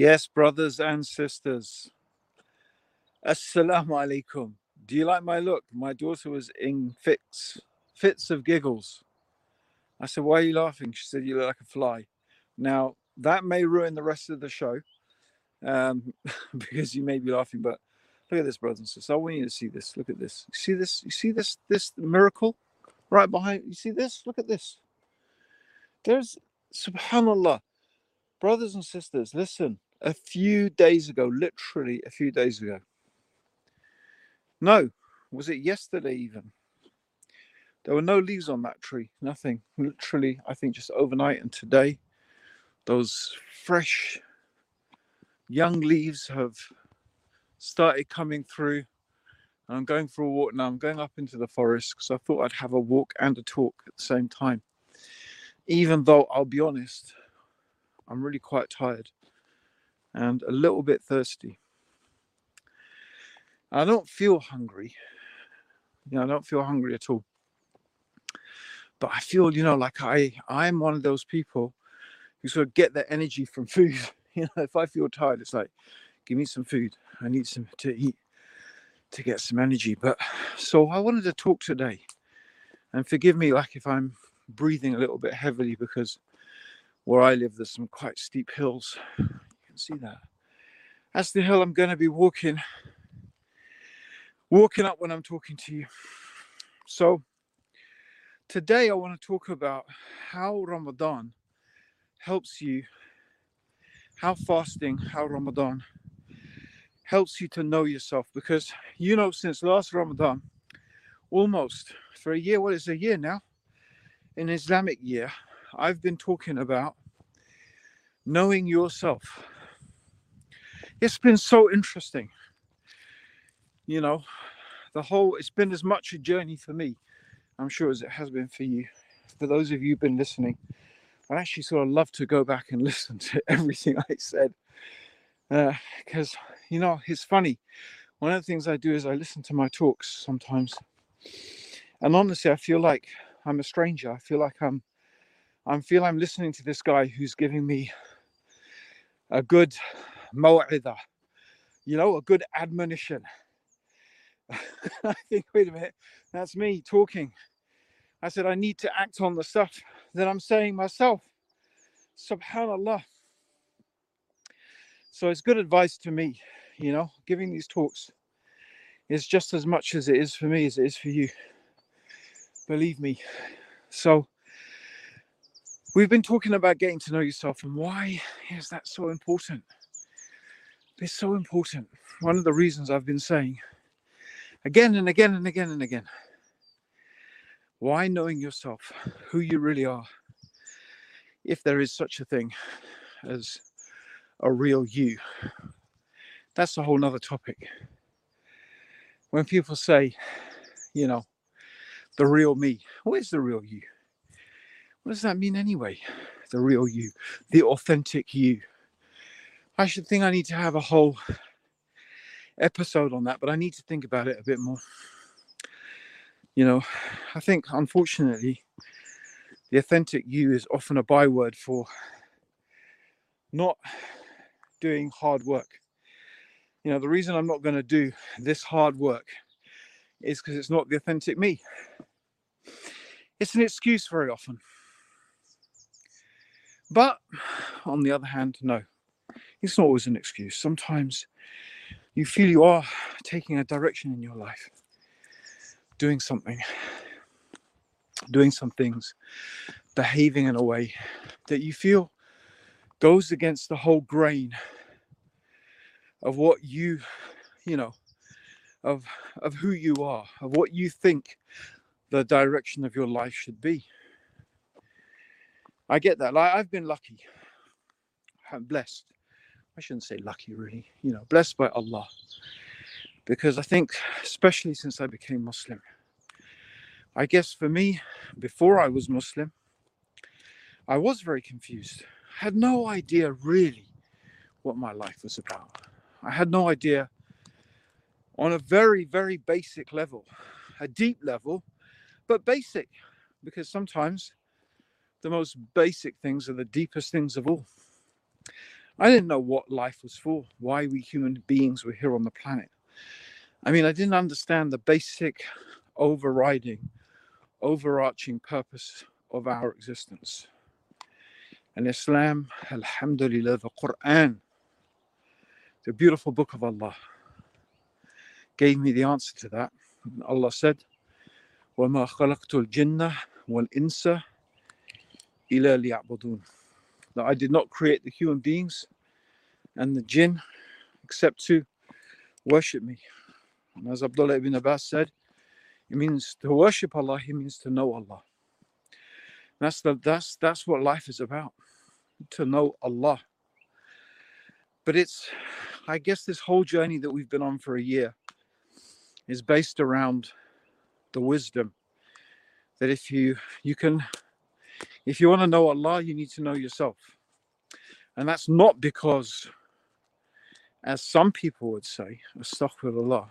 Yes, brothers and sisters. Assalamu alaikum. Do you like my look? My daughter was in fits, fits of giggles. I said, Why are you laughing? She said, You look like a fly. Now, that may ruin the rest of the show um, because you may be laughing, but look at this, brothers and sisters. I want you to see this. Look at this. You see this? You see this? This miracle right behind. You see this? Look at this. There's, subhanAllah, brothers and sisters, listen. A few days ago, literally a few days ago, no, was it yesterday even? There were no leaves on that tree, nothing. Literally, I think just overnight and today, those fresh young leaves have started coming through. And I'm going for a walk now. I'm going up into the forest because I thought I'd have a walk and a talk at the same time. Even though I'll be honest, I'm really quite tired and a little bit thirsty. I don't feel hungry. You know, I don't feel hungry at all. But I feel, you know, like I I'm one of those people who sort of get their energy from food. You know, if I feel tired, it's like, give me some food. I need some to eat to get some energy. But so I wanted to talk today. And forgive me like if I'm breathing a little bit heavily because where I live there's some quite steep hills. Can see that. That's the hill I'm gonna be walking walking up when I'm talking to you. So, today I want to talk about how Ramadan helps you, how fasting, how Ramadan helps you to know yourself. Because, you know, since last Ramadan, almost for a year, what is a year now? An Islamic year, I've been talking about knowing yourself. It's been so interesting you know, the whole, it's been as much a journey for me, I'm sure, as it has been for you. For those of you who've been listening, I actually sort of love to go back and listen to everything I said. Because, uh, you know, it's funny. One of the things I do is I listen to my talks sometimes. And honestly, I feel like I'm a stranger. I feel like I'm, I feel I'm listening to this guy who's giving me a good maw'idah, you know, a good admonition I think, wait a minute, that's me talking. I said, I need to act on the stuff that I'm saying myself. Subhanallah. So it's good advice to me, you know, giving these talks is just as much as it is for me as it is for you. Believe me. So we've been talking about getting to know yourself and why is that so important? It's so important. One of the reasons I've been saying again and again and again and again. Why knowing yourself, who you really are, if there is such a thing as a real you? That's a whole nother topic. When people say, you know, the real me, what is the real you? What does that mean anyway? The real you, the authentic you. I should think I need to have a whole episode on that, but I need to think about it a bit more. You know, I think unfortunately, the authentic you is often a byword for not doing hard work. You know, the reason I'm not going to do this hard work is because it's not the authentic me. It's an excuse very often. But on the other hand, no, it's not always an excuse. Sometimes you feel you are taking a direction in your life, doing something, doing some things, behaving in a way that you feel goes against the whole grain of what you, you know, of of who you are, of what you think the direction of your life should be. I get that. Like I've been lucky. I'm blessed I shouldn't say lucky, really, you know, blessed by Allah. Because I think, especially since I became Muslim, I guess for me, before I was Muslim, I was very confused. I had no idea really what my life was about. I had no idea on a very, very basic level, a deep level, but basic, because sometimes the most basic things are the deepest things of all. I didn't know what life was for, why we human beings were here on the planet. I mean, I didn't understand the basic overriding, overarching purpose of our existence. And Islam, Alhamdulillah, the Quran, the beautiful book of Allah, gave me the answer to that. Allah said, وَمَا خَلَقْتُ الْجِنَّ وَالْإِنسَ إِلَى لِيَعْبُدُونَ that I did not create the human beings and the jinn except to worship me. And as Abdullah ibn Abbas said, it means to worship Allah, he means to know Allah. That's the that's that's what life is about. To know Allah. But it's I guess this whole journey that we've been on for a year is based around the wisdom that if you you can if you want to know Allah, you need to know yourself. And that's not because, as some people would say, astaghfirullah,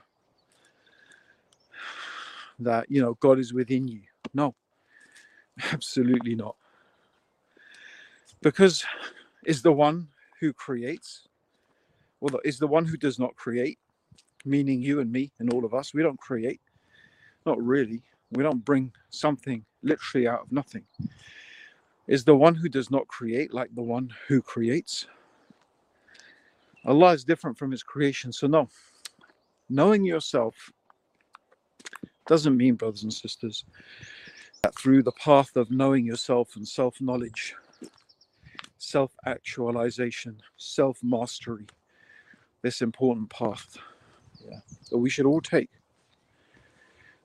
that you know God is within you. No, absolutely not. Because is the one who creates, well, is the one who does not create, meaning you and me and all of us. We don't create, not really. We don't bring something literally out of nothing. Is the one who does not create like the one who creates? Allah is different from His creation. So, no, knowing yourself doesn't mean, brothers and sisters, that through the path of knowing yourself and self knowledge, self actualization, self mastery, this important path yeah, that we should all take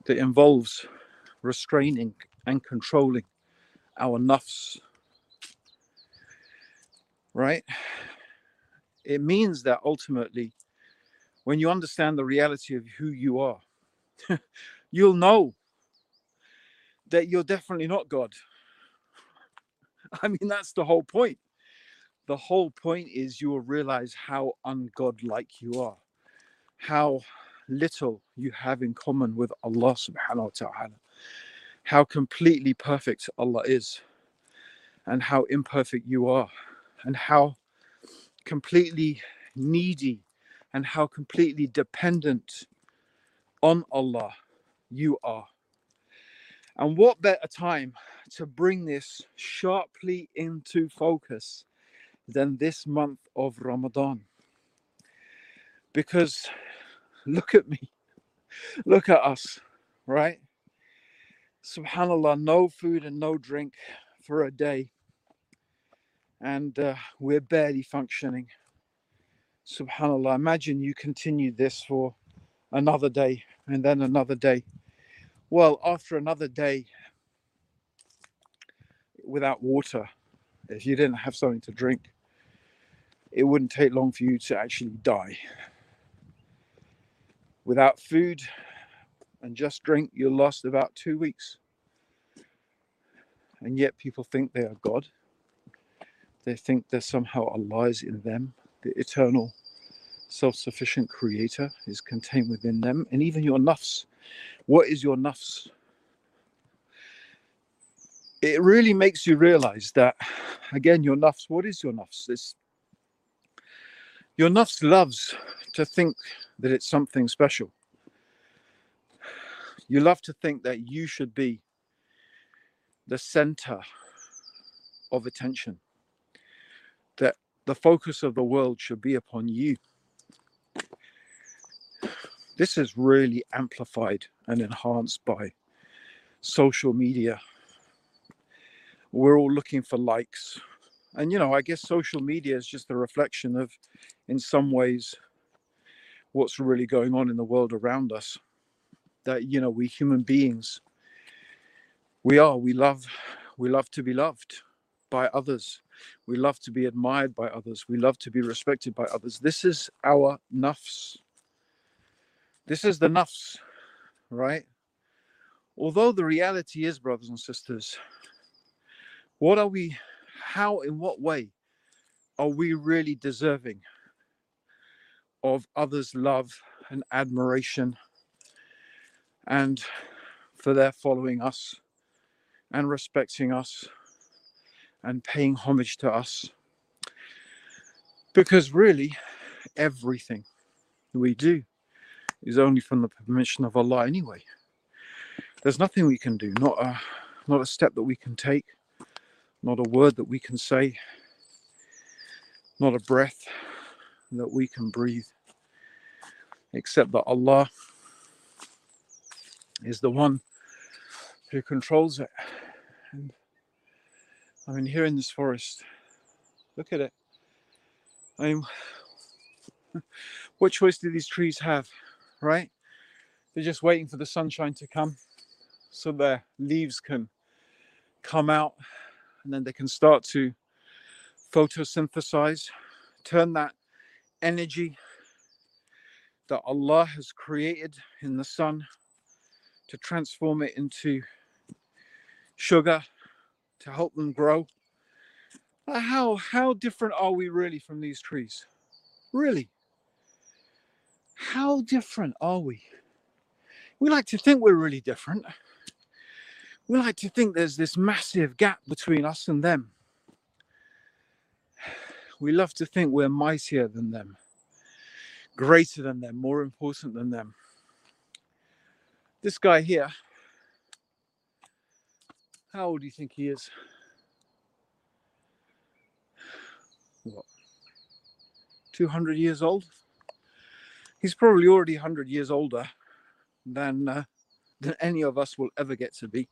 that involves restraining and controlling our nafs. Right? It means that ultimately, when you understand the reality of who you are, you'll know that you're definitely not God. I mean, that's the whole point. The whole point is you will realize how ungodlike you are, how little you have in common with Allah subhanahu wa ta'ala, how completely perfect Allah is, and how imperfect you are, and how completely needy and how completely dependent on Allah you are. And what better time to bring this sharply into focus than this month of Ramadan? Because look at me, look at us, right? Subhanallah, no food and no drink for a day. And uh, we're barely functioning. Subhanallah, imagine you continue this for another day and then another day. Well, after another day without water, if you didn't have something to drink, it wouldn't take long for you to actually die. Without food and just drink, you'll last about two weeks. And yet people think they are God. They think that somehow Allah is in them, the eternal self sufficient creator is contained within them, and even your nafs. What is your nafs? It really makes you realize that, again, your nafs, what is your nafs? It's, your nafs loves to think that it's something special. You love to think that you should be the center of attention, that the focus of the world should be upon you this is really amplified and enhanced by social media. We're all looking for likes. And, you know, I guess social media is just a reflection of, in some ways, what's really going on in the world around us. That, you know, we human beings, we are, we love, we love to be loved by others. We love to be admired by others. We love to be respected by others. This is our nafs this is the nafs, right? Although the reality is, brothers and sisters, what are we, how, in what way are we really deserving of others' love and admiration and for their following us and respecting us and paying homage to us? Because really, everything we do is only from the permission of Allah anyway. There's nothing we can do, not a not a step that we can take, not a word that we can say, not a breath that we can breathe, except that Allah is the one who controls it. And I mean, here in this forest, look at it. I mean, what choice do these trees have, right? They're just waiting for the sunshine to come so their leaves can come out and then they can start to photosynthesize, turn that energy that Allah has created in the sun to transform it into sugar to help them grow. How how different are we really from these trees? Really? How different are we? We like to think we're really different. We like to think there's this massive gap between us and them. We love to think we're mightier than them, greater than them, more important than them. This guy here, how old do you think he is? What? 200 years old? He's probably already 100 years older than uh, than any of us will ever get to be.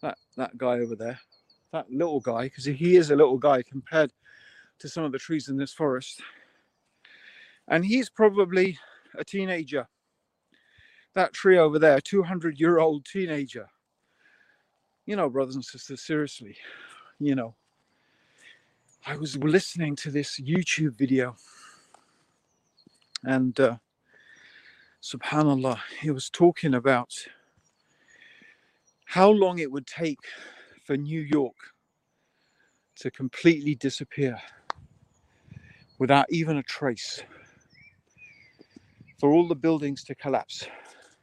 That that guy over there, that little guy, because he is a little guy compared to some of the trees in this forest, and he's probably a teenager. That tree over there, 200 year old teenager. You know, brothers and sisters, seriously, you know, I was listening to this YouTube video. And uh, subhanallah, he was talking about how long it would take for New York to completely disappear without even a trace, for all the buildings to collapse,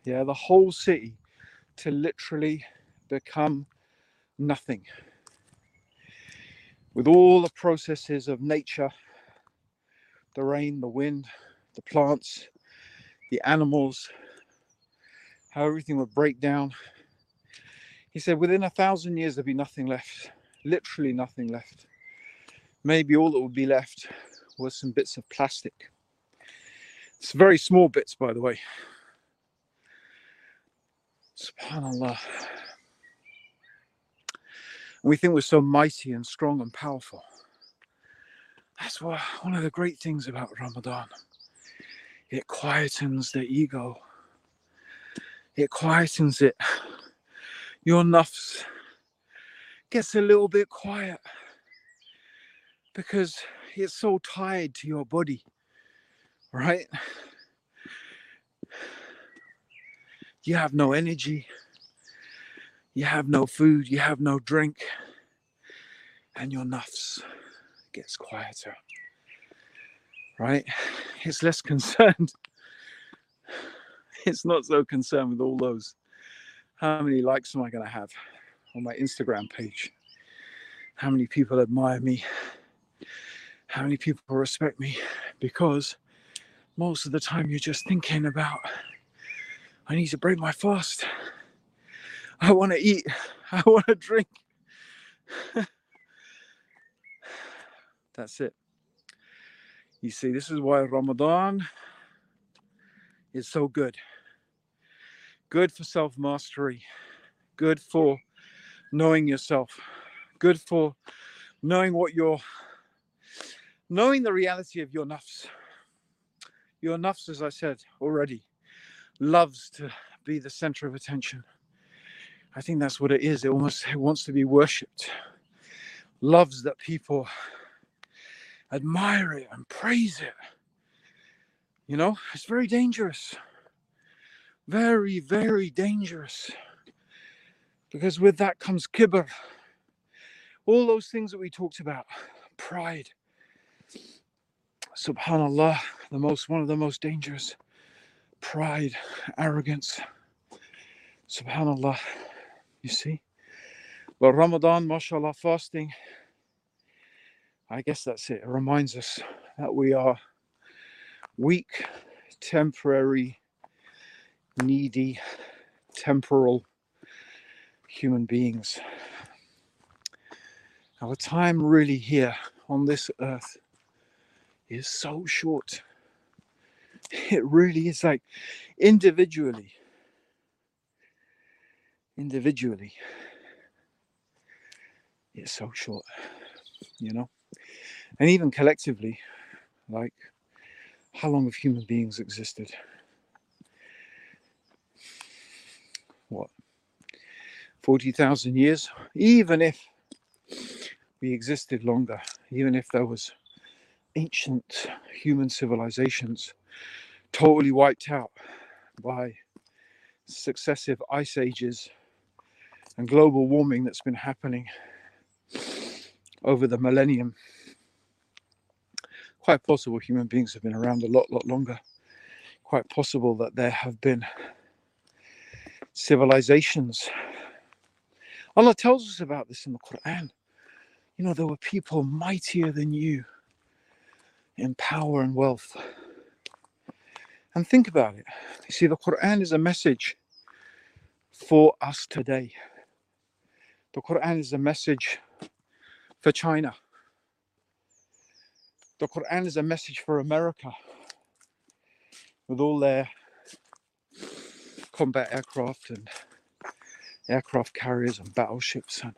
yeah, the whole city to literally become nothing. With all the processes of nature, the rain, the wind, the plants, the animals, how everything would break down. He said within a thousand years there'd be nothing left, literally nothing left. Maybe all that would be left was some bits of plastic. It's very small bits, by the way. Subhanallah we think we're so mighty and strong and powerful. That's what, one of the great things about Ramadan. It quietens the ego. It quietens it. Your nafs gets a little bit quiet because it's so tied to your body, right? You have no energy you have no food, you have no drink, and your nafs gets quieter. Right? It's less concerned. It's not so concerned with all those. How many likes am I going to have on my Instagram page? How many people admire me? How many people respect me? Because most of the time you're just thinking about, I need to break my fast. I want to eat. I want to drink. That's it. You see, this is why Ramadan is so good. Good for self mastery, good for knowing yourself, good for knowing what you're, knowing the reality of your nafs. Your nafs, as I said already, loves to be the center of attention. I think that's what it is. It almost it wants to be worshipped, loves that people admire it and praise it. You know, it's very dangerous. Very, very dangerous. Because with that comes kibr. All those things that we talked about, pride. Subhanallah, the most one of the most dangerous. Pride, arrogance. Subhanallah. You see? But Ramadan, mashallah, fasting. I guess that's it. It reminds us that we are weak, temporary, needy, temporal human beings. Our time really here on this earth is so short. It really is like individually, individually, it's so short, you know, and even collectively, like how long have human beings existed? What, 40,000 years? Even if we existed longer, even if there was ancient human civilizations totally wiped out by successive ice ages and global warming that's been happening over the millennium. Quite possible human beings have been around a lot, lot longer. Quite possible that there have been civilizations. Allah tells us about this in the Quran. You know, there were people mightier than you in power and wealth. And think about it. You see, the Quran is a message for us today. The Quran is a message for China. The Quran is a message for America with all their combat aircraft and aircraft carriers and battleships and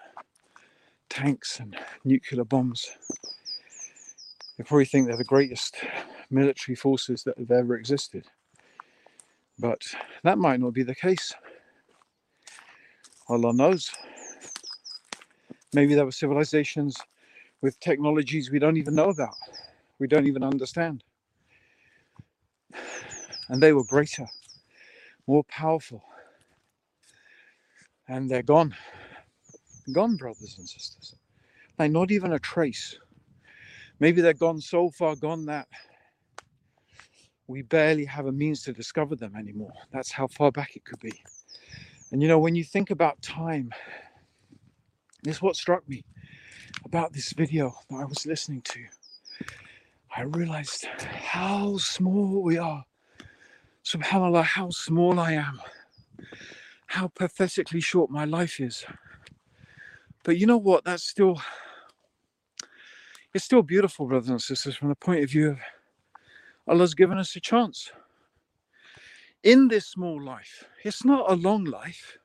tanks and nuclear bombs. They probably think they're the greatest military forces that have ever existed. But that might not be the case. Allah knows. Maybe there were civilizations with technologies we don't even know about, we don't even understand. And they were greater, more powerful. And they're gone. Gone, brothers and sisters. Like, not even a trace. Maybe they're gone so far gone that we barely have a means to discover them anymore. That's how far back it could be. And you know, when you think about time, this is what struck me about this video that I was listening to. I realized how small we are. SubhanAllah, how small I am. How pathetically short my life is. But you know what? That's still it's still beautiful, brothers and sisters, from the point of view of Allah's given us a chance. In this small life, it's not a long life,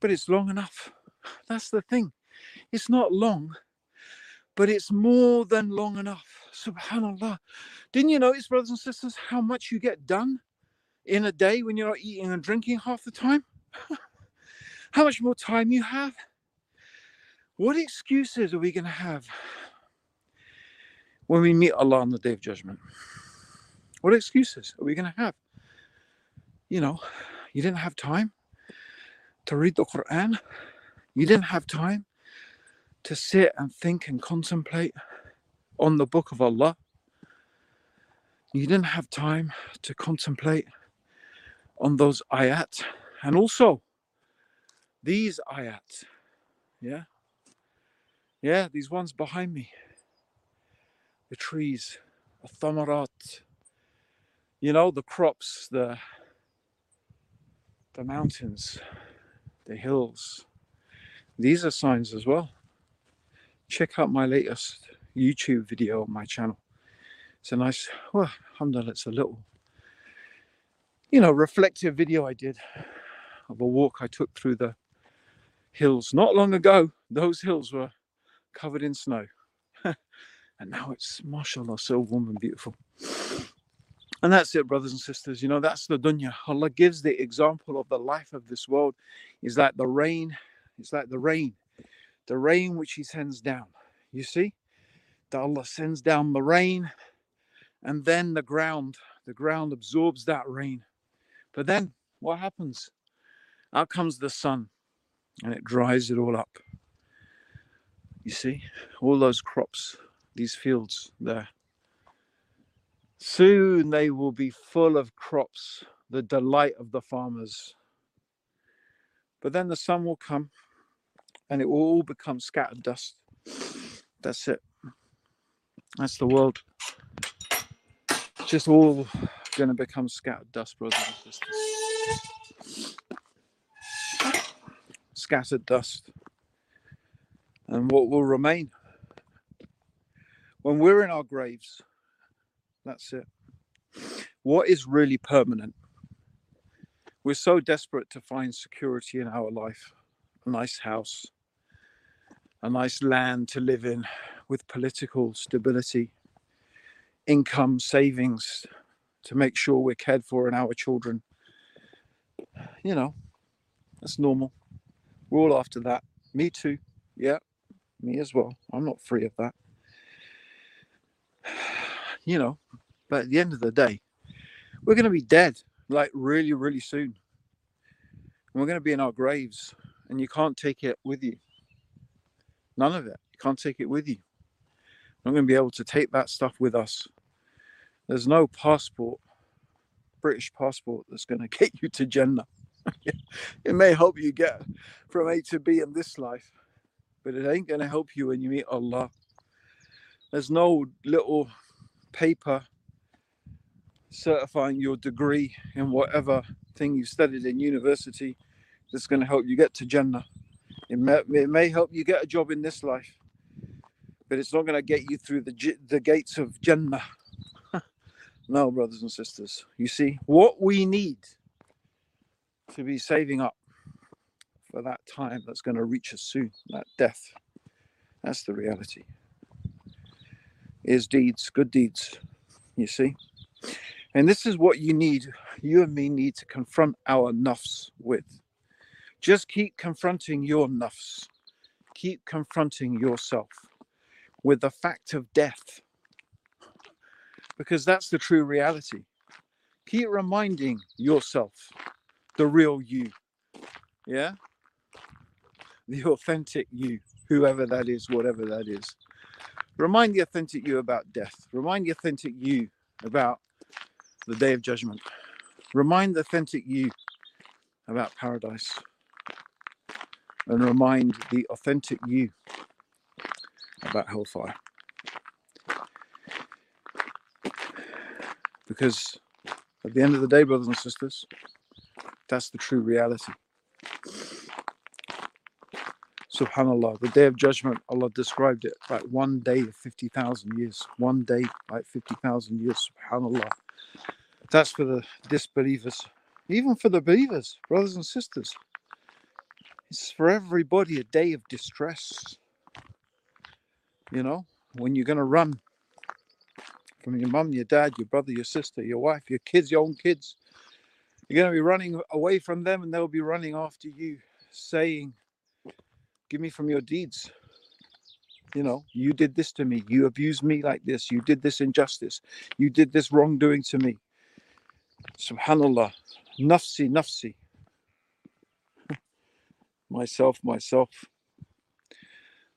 but it's long enough. That's the thing. It's not long, but it's more than long enough. Subhanallah. Didn't you notice, brothers and sisters, how much you get done in a day when you're not eating and drinking half the time? how much more time you have? What excuses are we going to have when we meet Allah on the day of judgment? What excuses are we going to have? You know, you didn't have time to read the Quran, you didn't have time to sit and think and contemplate on the book of Allah. You didn't have time to contemplate on those ayat and also these ayat. Yeah. Yeah, these ones behind me the trees, the thamarat, you know, the crops, the the mountains, the hills. These are signs as well. Check out my latest YouTube video on my channel. It's a nice, well, alhamdulillah, it's a little, you know, reflective video I did of a walk I took through the hills not long ago. Those hills were covered in snow. And now it's mashallah so warm and beautiful. And that's it brothers and sisters. You know that's the dunya. Allah gives the example of the life of this world. Is like the rain it's like the rain the rain which he sends down. You see? That allah sends down the rain and then the ground the ground absorbs that rain. But then what happens? Out comes the sun and it dries it all up. You see? All those crops these fields there. Soon they will be full of crops, the delight of the farmers. But then the sun will come and it will all become scattered dust. That's it. That's the world. Just all going to become scattered dust, brothers and sisters. Scattered dust. And what will remain? When we're in our graves, that's it. What is really permanent? We're so desperate to find security in our life a nice house, a nice land to live in with political stability, income, savings to make sure we're cared for and our children. You know, that's normal. We're all after that. Me too. Yeah, me as well. I'm not free of that. You know, but at the end of the day, we're going to be dead like really, really soon. And we're going to be in our graves, and you can't take it with you. None of it. You can't take it with you. Not going to be able to take that stuff with us. There's no passport, British passport, that's going to get you to Jannah. it may help you get from A to B in this life, but it ain't going to help you when you meet Allah. There's no little paper certifying your degree in whatever thing you studied in university that's going to help you get to Jannah. It may, it may help you get a job in this life, but it's not going to get you through the, the gates of Jannah. no, brothers and sisters. You see, what we need to be saving up for that time that's going to reach us soon, that death, that's the reality. Is deeds, good deeds, you see. And this is what you need, you and me need to confront our nafs with. Just keep confronting your nafs. Keep confronting yourself with the fact of death. Because that's the true reality. Keep reminding yourself the real you. Yeah? The authentic you, whoever that is, whatever that is. Remind the authentic you about death. Remind the authentic you about the day of judgment. Remind the authentic you about paradise. And remind the authentic you about hellfire. Because at the end of the day, brothers and sisters, that's the true reality. Subhanallah, the day of judgment, Allah described it like one day of 50,000 years. One day like 50,000 years. Subhanallah. That's for the disbelievers, even for the believers, brothers and sisters. It's for everybody a day of distress. You know, when you're going to run from your mum, your dad, your brother, your sister, your wife, your kids, your own kids, you're going to be running away from them and they'll be running after you, saying, Give me from your deeds. You know, you did this to me. You abused me like this. You did this injustice. You did this wrongdoing to me. Subhanallah. Nafsi, nafsi. myself, myself.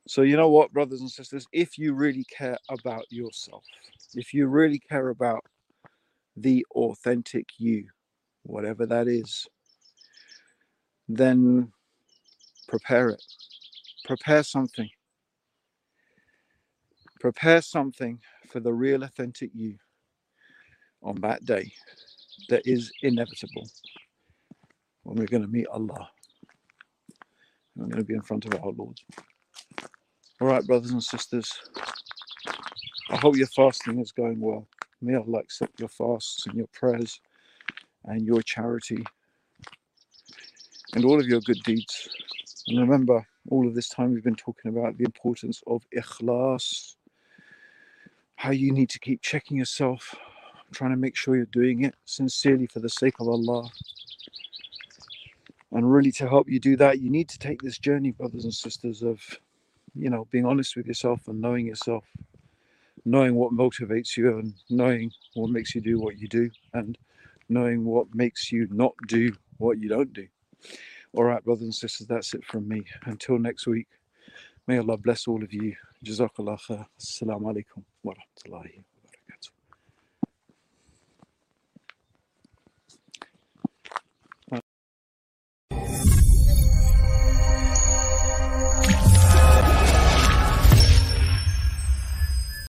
So, you know what, brothers and sisters, if you really care about yourself, if you really care about the authentic you, whatever that is, then prepare it. Prepare something. Prepare something for the real authentic you on that day that is inevitable when we're going to meet Allah. We're going to be in front of our Lord. All right, brothers and sisters. I hope your fasting is going well. May Allah accept your fasts and your prayers and your charity and all of your good deeds. And remember, all of this time we've been talking about the importance of ikhlas, how you need to keep checking yourself, trying to make sure you're doing it sincerely for the sake of Allah. And really, to help you do that, you need to take this journey, brothers and sisters, of you know being honest with yourself and knowing yourself, knowing what motivates you, and knowing what makes you do what you do, and knowing what makes you not do what you don't do. All right, brothers and sisters, that's it from me. Until next week, may Allah bless all of you. Jazakallah khair. Assalamu alaikum wa rahmatullahi